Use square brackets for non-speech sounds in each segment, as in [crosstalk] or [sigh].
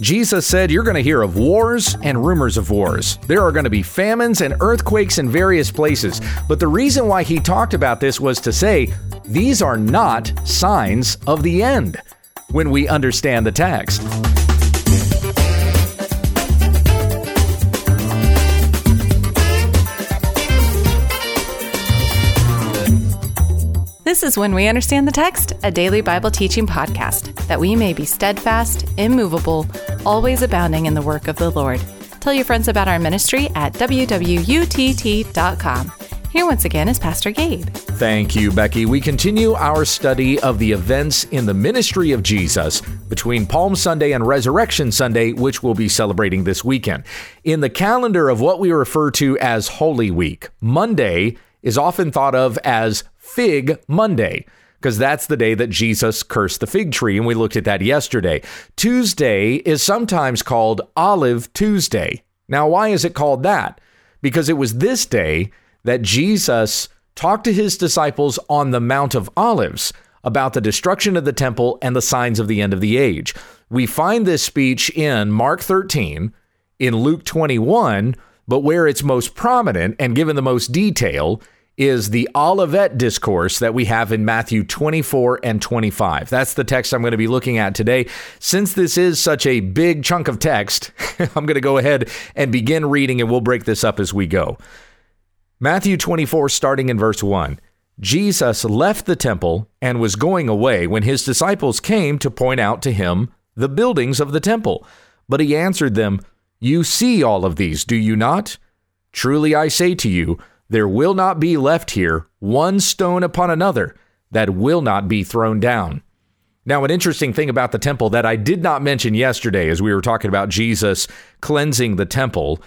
Jesus said you're going to hear of wars and rumors of wars. There are going to be famines and earthquakes in various places. But the reason why he talked about this was to say these are not signs of the end when we understand the text. This is When We Understand the Text, a daily Bible teaching podcast, that we may be steadfast, immovable, always abounding in the work of the Lord. Tell your friends about our ministry at wwutt.com. Here once again is Pastor Gabe. Thank you, Becky. We continue our study of the events in the ministry of Jesus between Palm Sunday and Resurrection Sunday, which we'll be celebrating this weekend. In the calendar of what we refer to as Holy Week, Monday is often thought of as Fig Monday because that's the day that Jesus cursed the fig tree, and we looked at that yesterday. Tuesday is sometimes called Olive Tuesday. Now, why is it called that? Because it was this day that Jesus talked to his disciples on the Mount of Olives about the destruction of the temple and the signs of the end of the age. We find this speech in Mark 13, in Luke 21, but where it's most prominent and given the most detail is the Olivet discourse that we have in Matthew 24 and 25. That's the text I'm going to be looking at today. Since this is such a big chunk of text, [laughs] I'm going to go ahead and begin reading and we'll break this up as we go. Matthew 24, starting in verse 1. Jesus left the temple and was going away when his disciples came to point out to him the buildings of the temple. But he answered them, You see all of these, do you not? Truly I say to you, there will not be left here one stone upon another that will not be thrown down. Now, an interesting thing about the temple that I did not mention yesterday as we were talking about Jesus cleansing the temple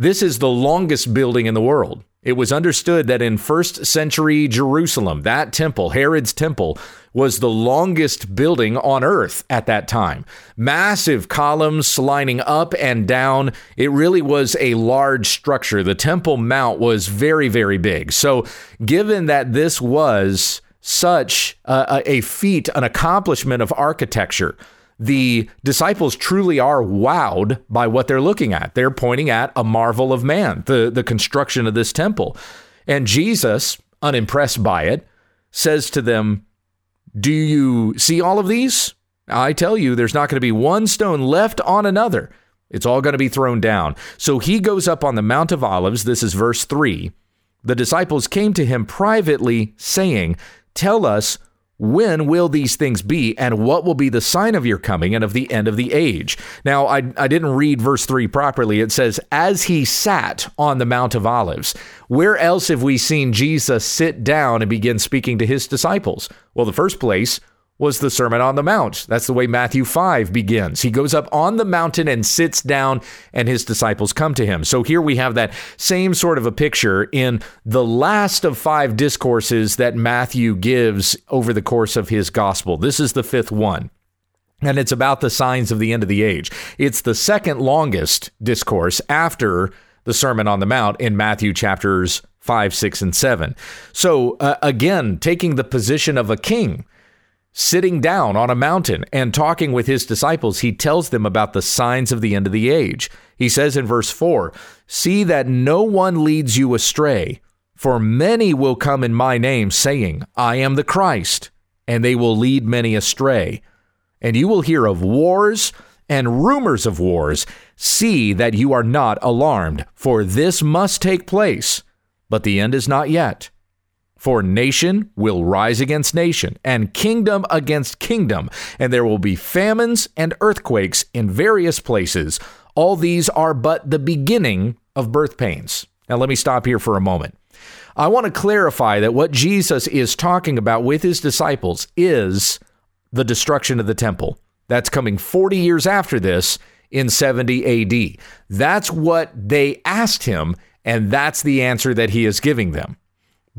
this is the longest building in the world. It was understood that in first century Jerusalem, that temple, Herod's temple, was the longest building on earth at that time. Massive columns lining up and down. It really was a large structure. The Temple Mount was very, very big. So, given that this was such a, a feat, an accomplishment of architecture, the disciples truly are wowed by what they're looking at. They're pointing at a marvel of man, the, the construction of this temple. And Jesus, unimpressed by it, says to them, do you see all of these? I tell you, there's not going to be one stone left on another. It's all going to be thrown down. So he goes up on the Mount of Olives. This is verse 3. The disciples came to him privately, saying, Tell us, when will these things be, and what will be the sign of your coming and of the end of the age? Now, I, I didn't read verse 3 properly. It says, As he sat on the Mount of Olives. Where else have we seen Jesus sit down and begin speaking to his disciples? Well, the first place was the Sermon on the Mount. That's the way Matthew 5 begins. He goes up on the mountain and sits down, and his disciples come to him. So here we have that same sort of a picture in the last of five discourses that Matthew gives over the course of his gospel. This is the fifth one. And it's about the signs of the end of the age. It's the second longest discourse after the Sermon on the Mount in Matthew chapters 5, 6, and 7. So, uh, again, taking the position of a king sitting down on a mountain and talking with his disciples, he tells them about the signs of the end of the age. He says in verse 4 See that no one leads you astray, for many will come in my name, saying, I am the Christ, and they will lead many astray. And you will hear of wars and rumors of wars. See that you are not alarmed, for this must take place, but the end is not yet. For nation will rise against nation, and kingdom against kingdom, and there will be famines and earthquakes in various places. All these are but the beginning of birth pains. Now, let me stop here for a moment. I want to clarify that what Jesus is talking about with his disciples is the destruction of the temple. That's coming 40 years after this in 70 AD. That's what they asked him, and that's the answer that he is giving them.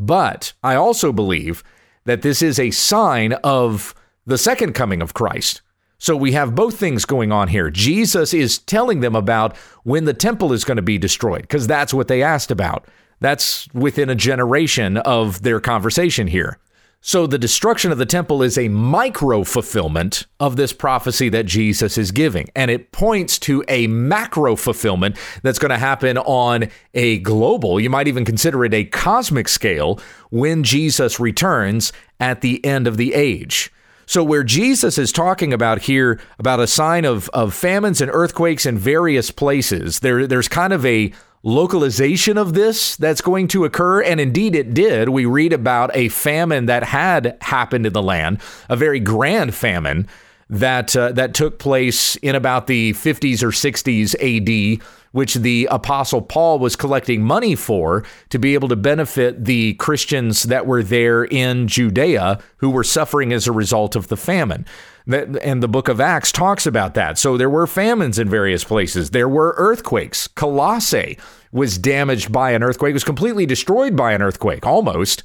But I also believe that this is a sign of the second coming of Christ. So we have both things going on here. Jesus is telling them about when the temple is going to be destroyed, because that's what they asked about. That's within a generation of their conversation here. So the destruction of the temple is a micro fulfillment of this prophecy that Jesus is giving. And it points to a macro fulfillment that's going to happen on a global, you might even consider it a cosmic scale, when Jesus returns at the end of the age. So, where Jesus is talking about here about a sign of, of famines and earthquakes in various places, there, there's kind of a localization of this that's going to occur. And indeed, it did. We read about a famine that had happened in the land, a very grand famine that uh, that took place in about the 50s or 60s AD, which the apostle Paul was collecting money for to be able to benefit the Christians that were there in Judea who were suffering as a result of the famine. And the book of Acts talks about that. So there were famines in various places. There were earthquakes. Colossae was damaged by an earthquake, was completely destroyed by an earthquake, almost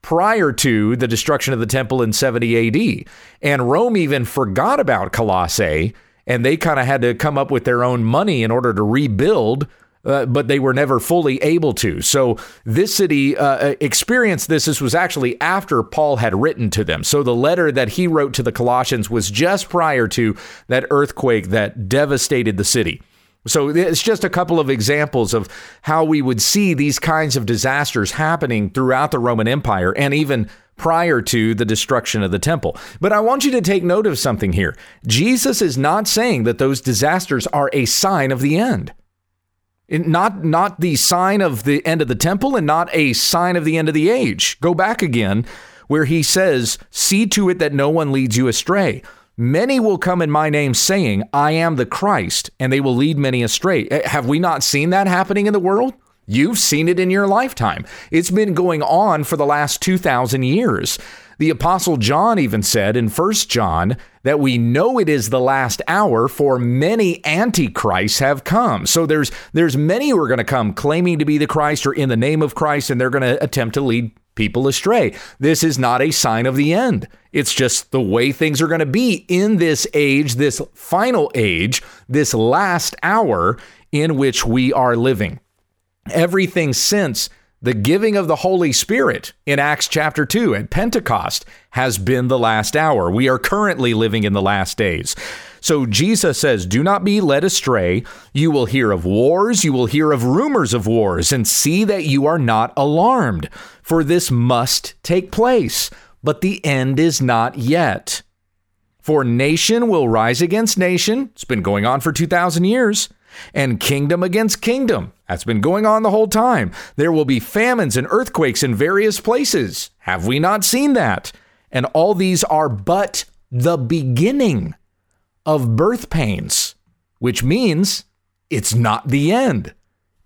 prior to the destruction of the temple in 70 AD. And Rome even forgot about Colossae, and they kind of had to come up with their own money in order to rebuild uh, but they were never fully able to. So this city uh, uh, experienced this. This was actually after Paul had written to them. So the letter that he wrote to the Colossians was just prior to that earthquake that devastated the city. So it's just a couple of examples of how we would see these kinds of disasters happening throughout the Roman Empire and even prior to the destruction of the temple. But I want you to take note of something here. Jesus is not saying that those disasters are a sign of the end. Not, not the sign of the end of the temple and not a sign of the end of the age. Go back again where he says, See to it that no one leads you astray. Many will come in my name saying, I am the Christ, and they will lead many astray. Eh, have we not seen that happening in the world? You've seen it in your lifetime. It's been going on for the last 2,000 years. The apostle John even said in 1 John that we know it is the last hour for many antichrists have come. So there's there's many who are going to come claiming to be the Christ or in the name of Christ and they're going to attempt to lead people astray. This is not a sign of the end. It's just the way things are going to be in this age, this final age, this last hour in which we are living. Everything since the giving of the Holy Spirit in Acts chapter 2 at Pentecost has been the last hour. We are currently living in the last days. So Jesus says, Do not be led astray. You will hear of wars, you will hear of rumors of wars, and see that you are not alarmed, for this must take place, but the end is not yet. For nation will rise against nation. It's been going on for 2,000 years and kingdom against kingdom. That's been going on the whole time. There will be famines and earthquakes in various places. Have we not seen that? And all these are but the beginning of birth pains, which means it's not the end.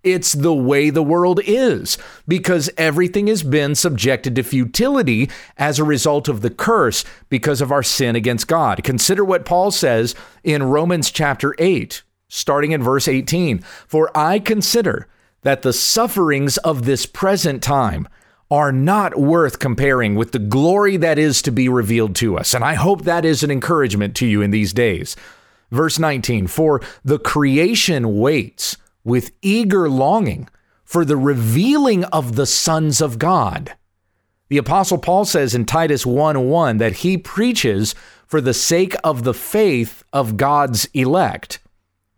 It's the way the world is because everything has been subjected to futility as a result of the curse because of our sin against God. Consider what Paul says in Romans chapter 8 starting in verse 18. For I consider that the sufferings of this present time are not worth comparing with the glory that is to be revealed to us. And I hope that is an encouragement to you in these days. Verse 19 For the creation waits with eager longing for the revealing of the sons of God. The Apostle Paul says in Titus 1 1 that he preaches for the sake of the faith of God's elect.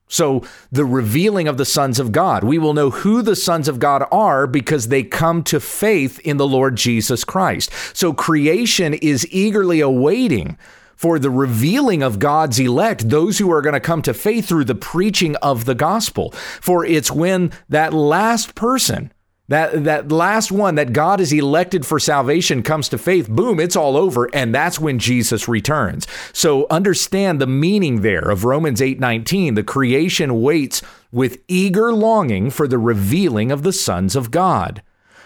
So, the revealing of the sons of God. We will know who the sons of God are because they come to faith in the Lord Jesus Christ. So, creation is eagerly awaiting for the revealing of God's elect, those who are going to come to faith through the preaching of the gospel. For it's when that last person that that last one that God is elected for salvation comes to faith, boom, it's all over and that's when Jesus returns. So understand the meaning there of Romans 8:19, the creation waits with eager longing for the revealing of the sons of God.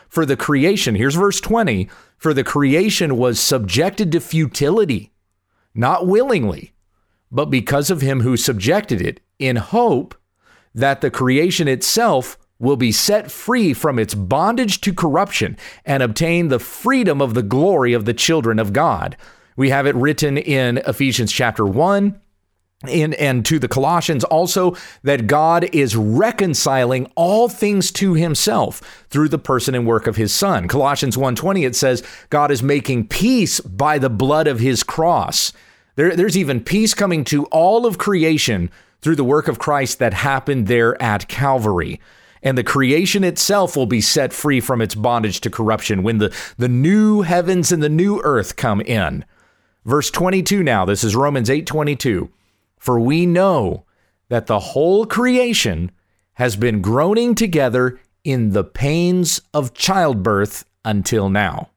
For the creation, here's verse 20, for the creation was subjected to futility, not willingly, but because of him who subjected it, in hope that the creation itself will be set free from its bondage to corruption and obtain the freedom of the glory of the children of God. We have it written in Ephesians chapter 1 in, and to the Colossians also that God is reconciling all things to himself through the person and work of his son. Colossians 1:20 it says God is making peace by the blood of his cross. There, there's even peace coming to all of creation through the work of Christ that happened there at Calvary. And the creation itself will be set free from its bondage to corruption when the, the new heavens and the new earth come in. Verse 22 now, this is Romans 8:22. For we know that the whole creation has been groaning together in the pains of childbirth until now.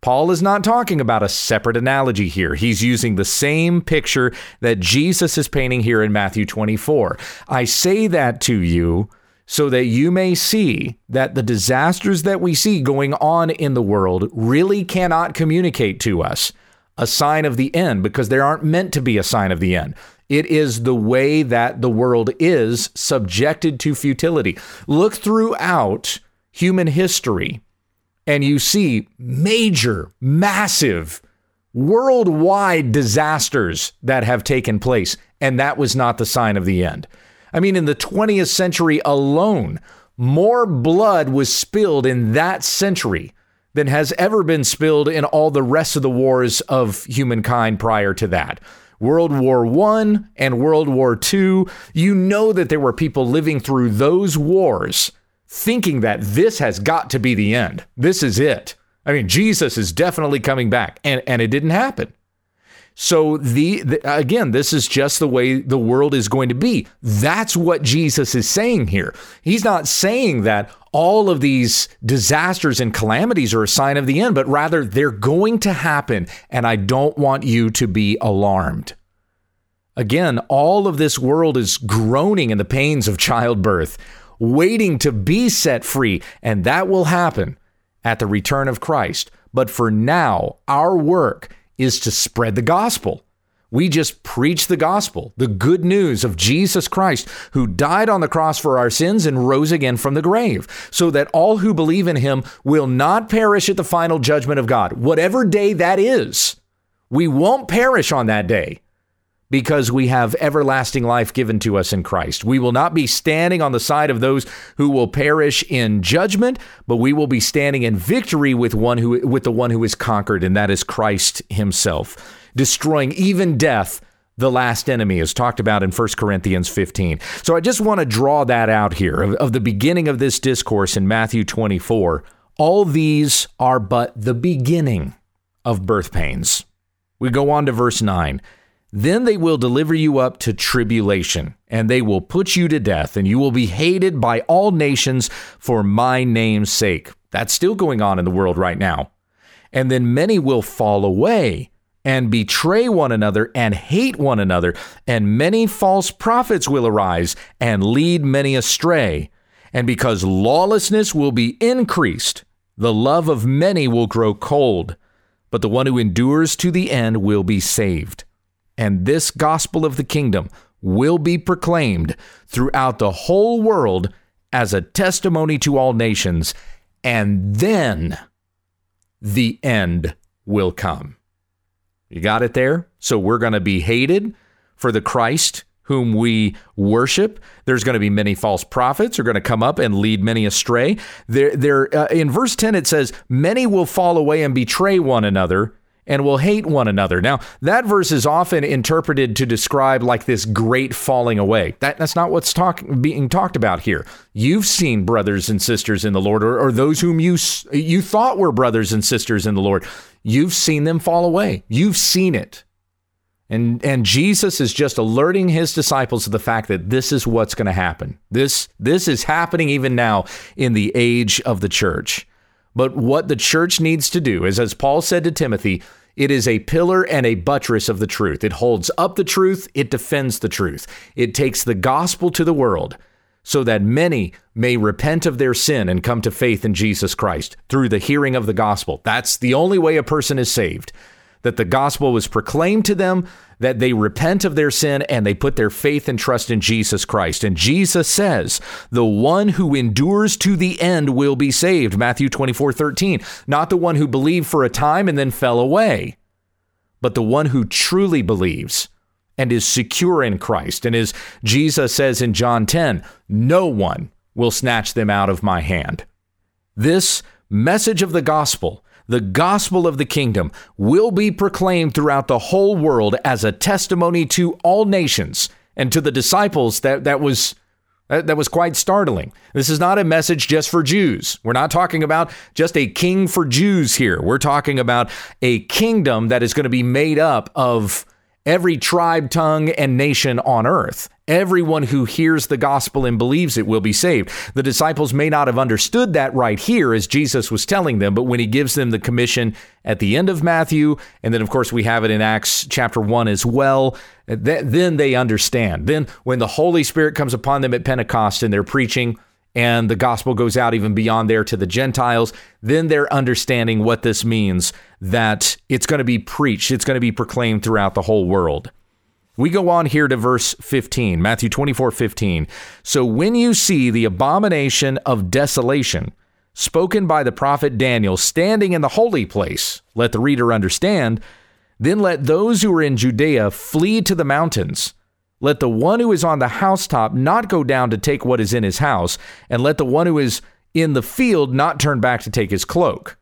Paul is not talking about a separate analogy here. He's using the same picture that Jesus is painting here in Matthew 24. I say that to you so that you may see that the disasters that we see going on in the world really cannot communicate to us a sign of the end because they aren't meant to be a sign of the end. It is the way that the world is subjected to futility. Look throughout human history and you see major, massive, worldwide disasters that have taken place. And that was not the sign of the end. I mean, in the 20th century alone, more blood was spilled in that century than has ever been spilled in all the rest of the wars of humankind prior to that. World War I and World War II, you know that there were people living through those wars thinking that this has got to be the end. This is it. I mean, Jesus is definitely coming back, and, and it didn't happen. So the, the, again, this is just the way the world is going to be. That's what Jesus is saying here. He's not saying that all of these disasters and calamities are a sign of the end, but rather they're going to happen, and I don't want you to be alarmed. Again, all of this world is groaning in the pains of childbirth, waiting to be set free, and that will happen at the return of Christ. But for now, our work is to spread the gospel. We just preach the gospel, the good news of Jesus Christ, who died on the cross for our sins and rose again from the grave, so that all who believe in him will not perish at the final judgment of God, whatever day that is. We won't perish on that day because we have everlasting life given to us in Christ. We will not be standing on the side of those who will perish in judgment, but we will be standing in victory with one who with the one who is conquered and that is Christ himself, destroying even death. The last enemy is talked about in 1 Corinthians 15. So I just want to draw that out here of, of the beginning of this discourse in Matthew 24. All these are but the beginning of birth pains. We go on to verse 9. Then they will deliver you up to tribulation, and they will put you to death, and you will be hated by all nations for my name's sake. That's still going on in the world right now. And then many will fall away and betray one another and hate one another, and many false prophets will arise and lead many astray. And because lawlessness will be increased, the love of many will grow cold, but the one who endures to the end will be saved and this gospel of the kingdom will be proclaimed throughout the whole world as a testimony to all nations, and then the end will come. You got it there? So we're going to be hated for the Christ whom we worship. There's going to be many false prophets are going to come up and lead many astray. There, there uh, in verse 10 it says, "Many will fall away and betray one another." And will hate one another. Now, that verse is often interpreted to describe like this great falling away. That, that's not what's talk, being talked about here. You've seen brothers and sisters in the Lord, or, or those whom you, you thought were brothers and sisters in the Lord. You've seen them fall away. You've seen it. And, and Jesus is just alerting his disciples to the fact that this is what's going to happen. This, this is happening even now in the age of the church. But what the church needs to do is, as Paul said to Timothy, it is a pillar and a buttress of the truth. It holds up the truth, it defends the truth. It takes the gospel to the world so that many may repent of their sin and come to faith in Jesus Christ through the hearing of the gospel. That's the only way a person is saved. That the gospel was proclaimed to them, that they repent of their sin and they put their faith and trust in Jesus Christ. And Jesus says, the one who endures to the end will be saved. Matthew 24, 13. Not the one who believed for a time and then fell away, but the one who truly believes and is secure in Christ. And as Jesus says in John 10, no one will snatch them out of my hand. This message of the gospel, the gospel of the kingdom, will be proclaimed throughout the whole world as a testimony to all nations and to the disciples that, that was that, was quite startling. This is not a message just for Jews. We're not talking about just a king for Jews here. We're talking about a kingdom that is going to be made up of every tribe, tongue, and nation on earth. Everyone who hears the gospel and believes it will be saved. The disciples may not have understood that right here as Jesus was telling them, but when he gives them the commission at the end of Matthew, and then of course we have it in Acts chapter 1 as well, then they understand. Then when the Holy Spirit comes upon them at Pentecost and they're preaching, and the gospel goes out even beyond there to the Gentiles, then they're understanding what this means that it's going to be preached, it's going to be proclaimed throughout the whole world. We go on here to verse 15, Matthew 24 15. So when you see the abomination of desolation spoken by the prophet Daniel standing in the holy place, let the reader understand, then let those who are in Judea flee to the mountains. Let the one who is on the housetop not go down to take what is in his house, and let the one who is in the field not turn back to take his cloak.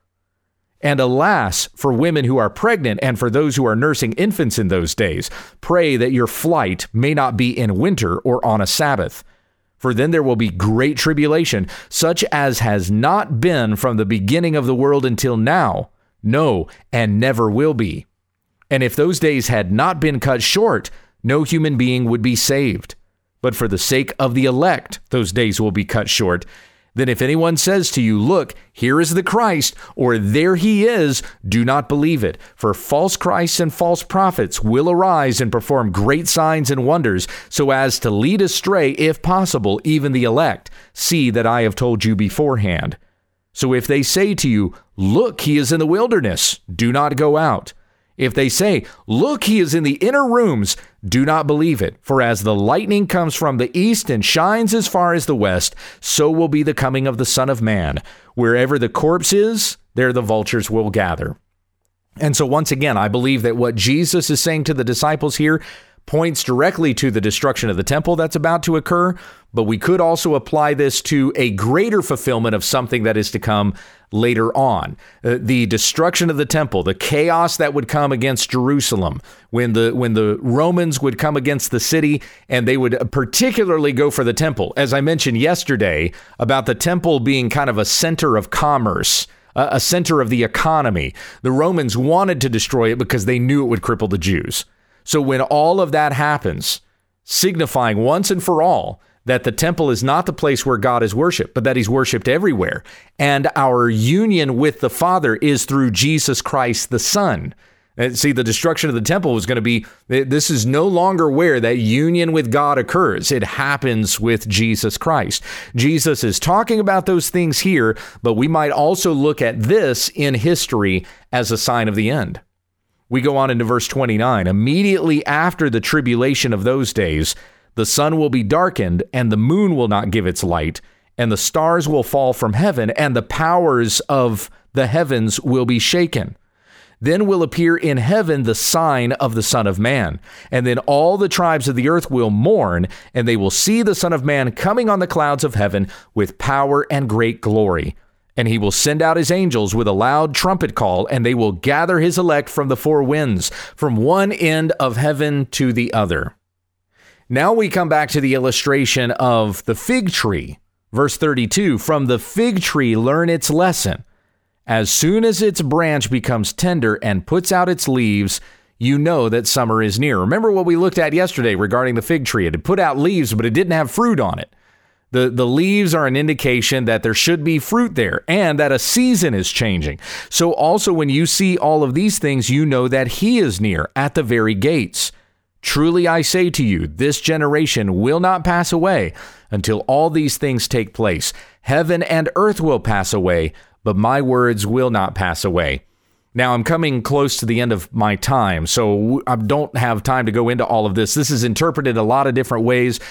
And alas, for women who are pregnant and for those who are nursing infants in those days, pray that your flight may not be in winter or on a Sabbath. For then there will be great tribulation, such as has not been from the beginning of the world until now, no, and never will be. And if those days had not been cut short, no human being would be saved. But for the sake of the elect, those days will be cut short. Then if anyone says to you, Look, here is the Christ, or there he is, do not believe it. For false Christs and false prophets will arise and perform great signs and wonders, so as to lead astray, if possible, even the elect. See that I have told you beforehand. So if they say to you, Look, he is in the wilderness, do not go out. If they say, Look, he is in the inner rooms, do not believe it. For as the lightning comes from the east and shines as far as the west, so will be the coming of the Son of Man. Wherever the corpse is, there the vultures will gather. And so, once again, I believe that what Jesus is saying to the disciples here points directly to the destruction of the temple that's about to occur, but we could also apply this to a greater fulfillment of something that is to come later on. Uh, the destruction of the temple, the chaos that would come against Jerusalem when the when the Romans would come against the city and they would particularly go for the temple. As I mentioned yesterday about the temple being kind of a center of commerce, a center of the economy. The Romans wanted to destroy it because they knew it would cripple the Jews. So when all of that happens, signifying once and for all that the temple is not the place where God is worshiped, but that he's worshiped everywhere. And our union with the Father is through Jesus Christ the Son. And see, the destruction of the temple was going to be eh, this is no longer where that union with God occurs. It happens with Jesus Christ. Jesus is talking about those things here, but we might also look at this in history as a sign of the end. We go on into verse 29. Immediately after the tribulation of those days, the sun will be darkened, and the moon will not give its light, and the stars will fall from heaven, and the powers of the heavens will be shaken. Then will appear in heaven the sign of the Son of Man. And then all the tribes of the earth will mourn, and they will see the Son of Man coming on the clouds of heaven with power and great glory. And he will send out his angels with a loud trumpet call, and they will gather his elect from the four winds, from one end of heaven to the other. Now we come back to the illustration of the fig tree. Verse 32 From the fig tree, learn its lesson. As soon as its branch becomes tender and puts out its leaves, you know that summer is near. Remember what we looked at yesterday regarding the fig tree? It had put out leaves, but it didn't have fruit on it. The, the leaves are an indication that there should be fruit there and that a season is changing. So, also, when you see all of these things, you know that He is near at the very gates. Truly, I say to you, this generation will not pass away until all these things take place. Heaven and earth will pass away, but my words will not pass away. Now, I'm coming close to the end of my time, so I don't have time to go into all of this. This is interpreted a lot of different ways.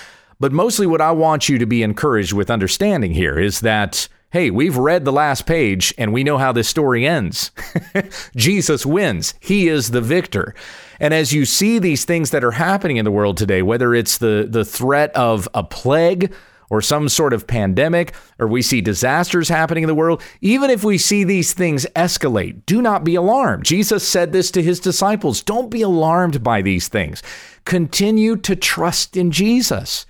But mostly what I want you to be encouraged with understanding here is that Hey, we've read the last page and we know how this story ends. [laughs] Jesus wins. He is the victor. And as you see these things that are happening in the world today, whether it's the, the threat of a plague or some sort of pandemic, or we see disasters happening in the world, even if we see these things escalate, do not be alarmed. Jesus said this to his disciples don't be alarmed by these things. Continue to trust in Jesus.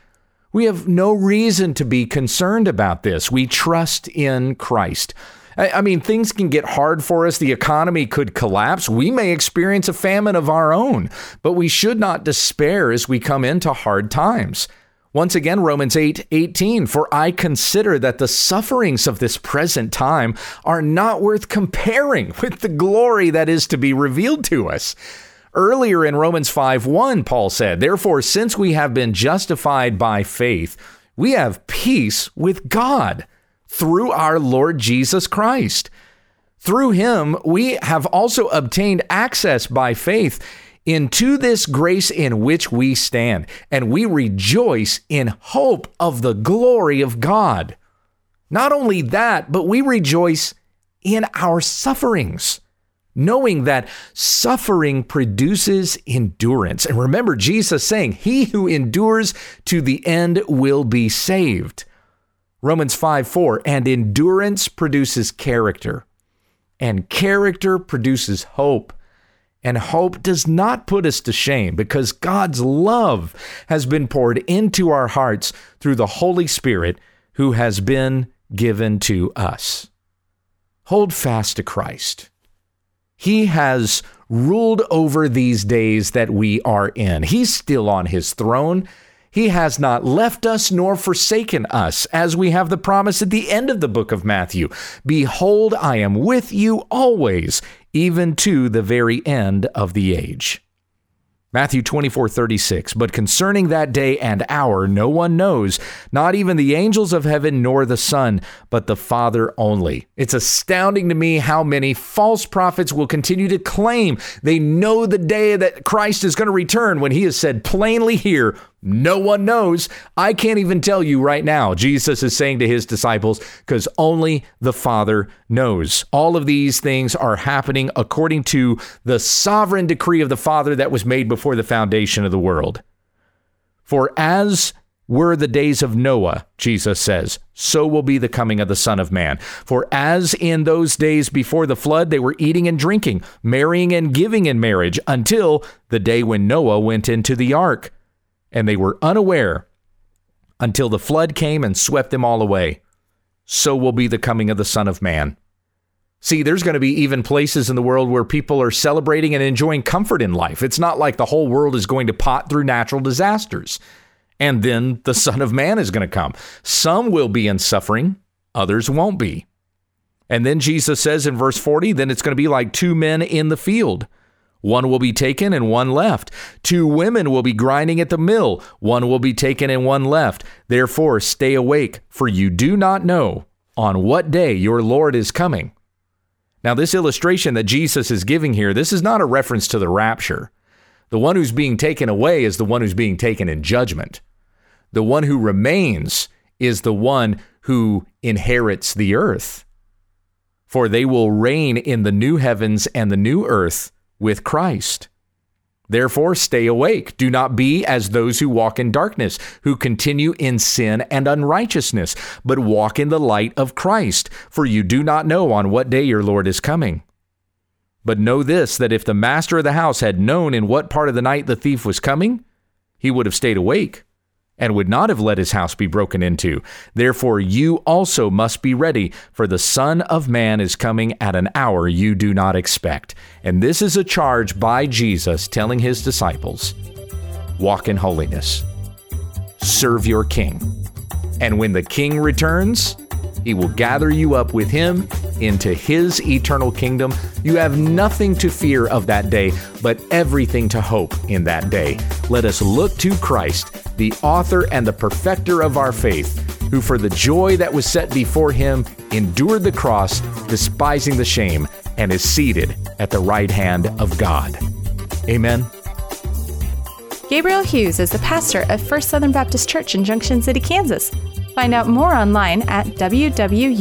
We have no reason to be concerned about this. We trust in Christ. I mean, things can get hard for us. The economy could collapse. We may experience a famine of our own, but we should not despair as we come into hard times. Once again, Romans 8 18, for I consider that the sufferings of this present time are not worth comparing with the glory that is to be revealed to us. Earlier in Romans 5 1, Paul said, Therefore, since we have been justified by faith, we have peace with God through our Lord Jesus Christ. Through him, we have also obtained access by faith into this grace in which we stand, and we rejoice in hope of the glory of God. Not only that, but we rejoice in our sufferings, knowing that suffering produces endurance. And remember Jesus saying, He who endures to the end will be saved. Romans 5 4, and endurance produces character, and character produces hope and hope does not put us to shame because God's love has been poured into our hearts through the Holy Spirit who has been given to us. Hold fast to Christ. He has ruled over these days that we are in. He's still on his throne. He has not left us nor forsaken us, as we have the promise at the end of the book of Matthew Behold, I am with you always, even to the very end of the age. Matthew 24, 36. But concerning that day and hour, no one knows, not even the angels of heaven nor the Son, but the Father only. It's astounding to me how many false prophets will continue to claim they know the day that Christ is going to return when he has said plainly here, no one knows. I can't even tell you right now. Jesus is saying to his disciples, because only the Father knows. All of these things are happening according to the sovereign decree of the Father that was made before the foundation of the world. For as were the days of Noah, Jesus says, so will be the coming of the Son of Man. For as in those days before the flood, they were eating and drinking, marrying and giving in marriage, until the day when Noah went into the ark and they were unaware until the flood came and swept them all away. So will be the coming of the Son of Man. See, there's going to be even places in the world where people are celebrating and enjoying comfort in life. It's not like the whole world is going to pot through natural disasters. And then the [laughs] Son of Man is going to come. Some will be in suffering, others won't be. And then Jesus says in verse 40, then it's going to be like two men in the field. One will be taken and one left. Two women will be grinding at the mill. One will be taken and one left. Therefore, stay awake, for you do not know on what day your Lord is coming. Now, this illustration that Jesus is giving here, this is not a reference to the rapture. The one who's being taken away is the one who's being taken in judgment. The one who remains is the one who inherits the earth. For they will reign in the new heavens and the new earth with Christ. Therefore, stay awake. Do not be as those who walk in darkness, who continue in sin and unrighteousness, but walk in the light of Christ, for you do not know on what day your Lord is coming. But know this that if the master of the house had known in what part of the night the thief was coming, he would have stayed awake and would not have let his house be broken into. Therefore, you also must be ready, for the Son of Man is coming at an hour you do not expect. And this is a charge by Jesus telling his disciples walk in holiness, serve your king. And when the king returns, he will gather you up with him into his eternal kingdom. You have nothing to fear of that day, but everything to hope in that day. Let us look to Christ, the author and the perfecter of our faith, who for the joy that was set before him endured the cross, despising the shame, and is seated at the right hand of God. Amen. Gabriel Hughes is the pastor of First Southern Baptist Church in Junction City, Kansas. Find out more online at wwutt.com.